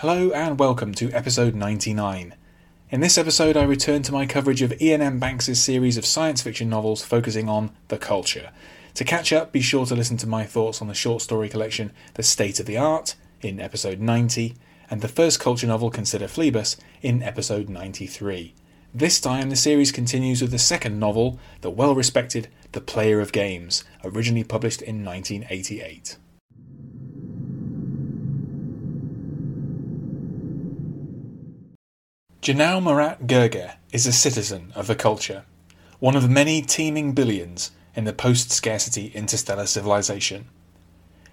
Hello and welcome to episode 99. In this episode, I return to my coverage of Iain M. Banks' series of science fiction novels focusing on the culture. To catch up, be sure to listen to my thoughts on the short story collection The State of the Art in episode 90, and the first culture novel Consider Phlebas in episode 93. This time, the series continues with the second novel, the well respected The Player of Games, originally published in 1988. Jernau Morat Gurgeh is a citizen of the culture, one of many teeming billions in the post scarcity interstellar civilization.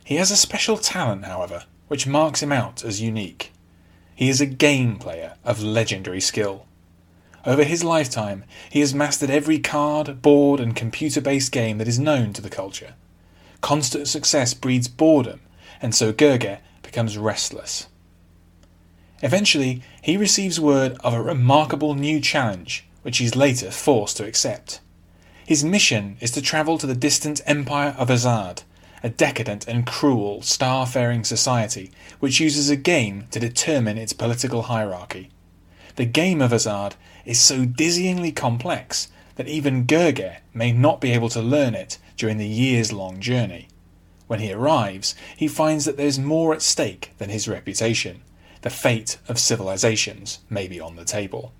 He has a special talent, however, which marks him out as unique. He is a game player of legendary skill. Over his lifetime, he has mastered every card, board, and computer based game that is known to the culture. Constant success breeds boredom, and so Gurgeh becomes restless. Eventually, he receives word of a remarkable new challenge, which he is later forced to accept. His mission is to travel to the distant Empire of Azad, a decadent and cruel star-faring society which uses a game to determine its political hierarchy. The game of Azad is so dizzyingly complex that even Gurgeh may not be able to learn it during the years-long journey. When he arrives, he finds that there's more at stake than his reputation, the fate of civilizations may be on the table.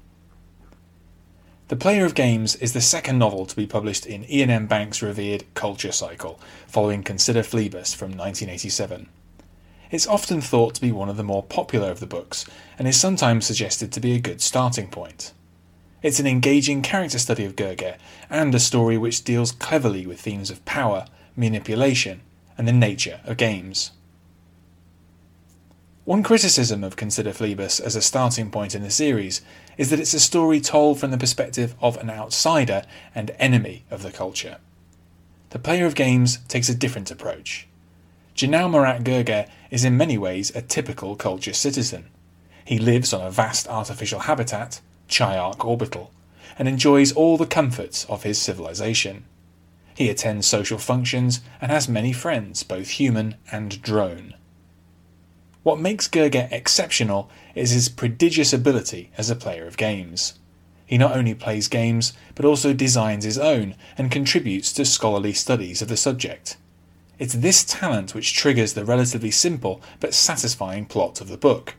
The Player of Games is the second novel to be published in Iain M. Banks' revered Culture cycle, following Consider Phlebas from 1987. It's often thought to be one of the more popular of the books, and is sometimes suggested to be a good starting point. It's an engaging character study of Gurgeh, and a story which deals cleverly with themes of power, manipulation, and the nature of games. One criticism of Consider Phlebas as a starting point in the series is that it's a story told from the perspective of an outsider and enemy of the culture. The player of games takes a different approach. Jernau Morat Gurgeh is in many ways a typical culture citizen. He lives on a vast artificial habitat, Chiark Orbital, and enjoys all the comforts of his civilization. He attends social functions and has many friends, both human and drone. What makes Gurgeh exceptional is his prodigious ability as a player of games. He not only plays games, but also designs his own and contributes to scholarly studies of the subject. It's this talent which triggers the relatively simple but satisfying plot of the book.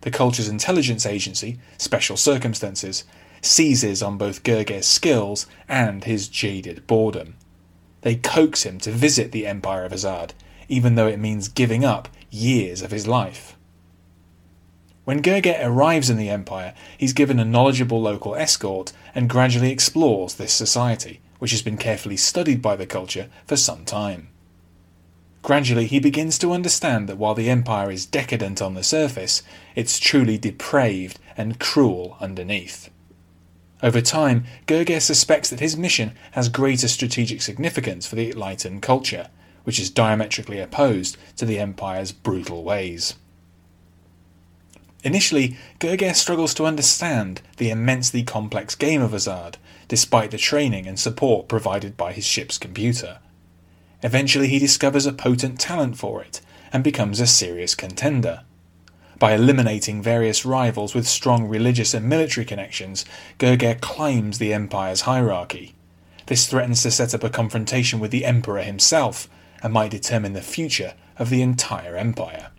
The Culture's intelligence agency, Special Circumstances, seizes on both Gurgeh's skills and his jaded boredom. They coax him to visit the Empire of Azad, even though it means giving up years of his life. When Gurgeh arrives in the Empire, he's given a knowledgeable local escort and gradually explores this society, which has been carefully studied by the culture for some time. Gradually, he begins to understand that while the Empire is decadent on the surface, it's truly depraved and cruel underneath. Over time, Gurgeh suspects that his mission has greater strategic significance for the Lighten culture, which is diametrically opposed to the Empire's brutal ways. Initially, Gurgeh struggles to understand the immensely complex game of Azad, despite the training and support provided by his ship's computer. Eventually, he discovers a potent talent for it and becomes a serious contender. By eliminating various rivals with strong religious and military connections, Gurgeh climbs the Empire's hierarchy. This threatens to set up a confrontation with the Emperor himself, and might determine the future of the entire empire.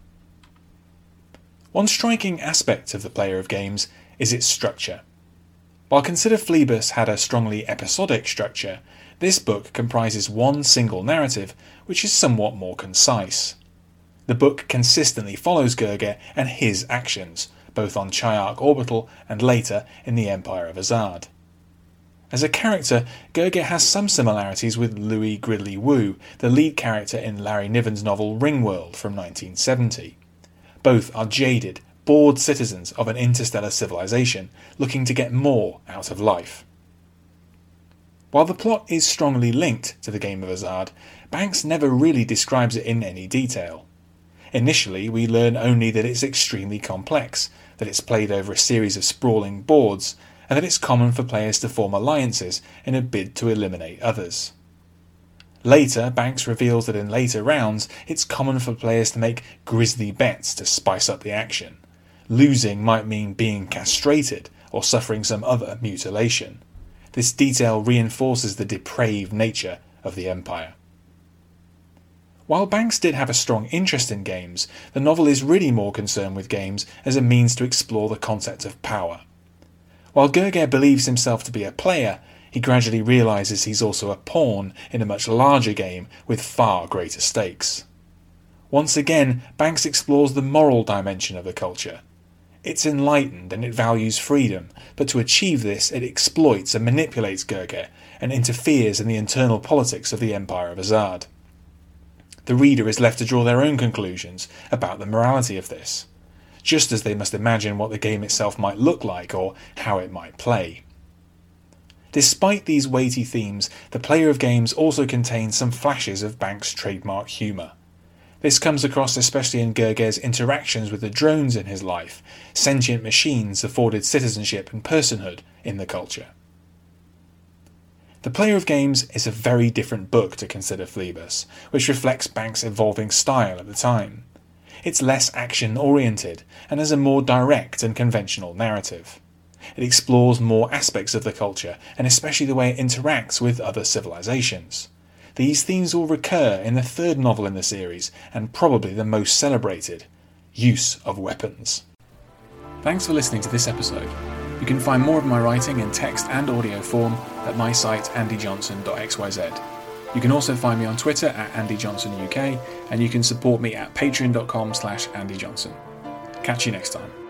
One striking aspect of the player of games is its structure. While Consider Phlebas had a strongly episodic structure, this book comprises one single narrative which is somewhat more concise. The book consistently follows Gurgeh and his actions, both on Chiark Orbital and later in the Empire of Azad. As a character, Gurgeh has some similarities with Louis Gridley Wu, the lead character in Larry Niven's novel Ringworld from 1970. Both are jaded, bored citizens of an interstellar civilization looking to get more out of life. While the plot is strongly linked to the game of Azad, Banks never really describes it in any detail. Initially, we learn only that it's extremely complex, that it's played over a series of sprawling boards, and that it's common for players to form alliances in a bid to eliminate others. Later, Banks reveals that in later rounds, it's common for players to make grisly bets to spice up the action. Losing might mean being castrated or suffering some other mutilation. This detail reinforces the depraved nature of the Empire. While Banks did have a strong interest in games, the novel is really more concerned with games as a means to explore the concept of power. While Gurgeh believes himself to be a player, he gradually realizes he's also a pawn in a much larger game with far greater stakes. Once again, Banks explores the moral dimension of the culture. It's enlightened and it values freedom, but to achieve this, it exploits and manipulates Gurgeh and interferes in the internal politics of the Empire of Azad. The reader is left to draw their own conclusions about the morality of this, just as they must imagine what the game itself might look like or how it might play. Despite these weighty themes, the player of games also contains some flashes of Banks' trademark humour. This comes across especially in Gurgeh's interactions with the drones in his life, sentient machines afforded citizenship and personhood in the culture. The Player of Games is a very different book to Consider Phlebas, which reflects Banks' evolving style at the time. It's less action oriented and has a more direct and conventional narrative. It explores more aspects of the culture, and especially the way it interacts with other civilizations. These themes will recur in the third novel in the series, and probably the most celebrated use of weapons. Thanks for listening to this episode. You can find more of my writing in text and audio form at my site andyjohnson.xyz. You can also find me on Twitter at andyjohnsonuk, and you can support me at patreon.com slash andyjohnson. Catch you next time.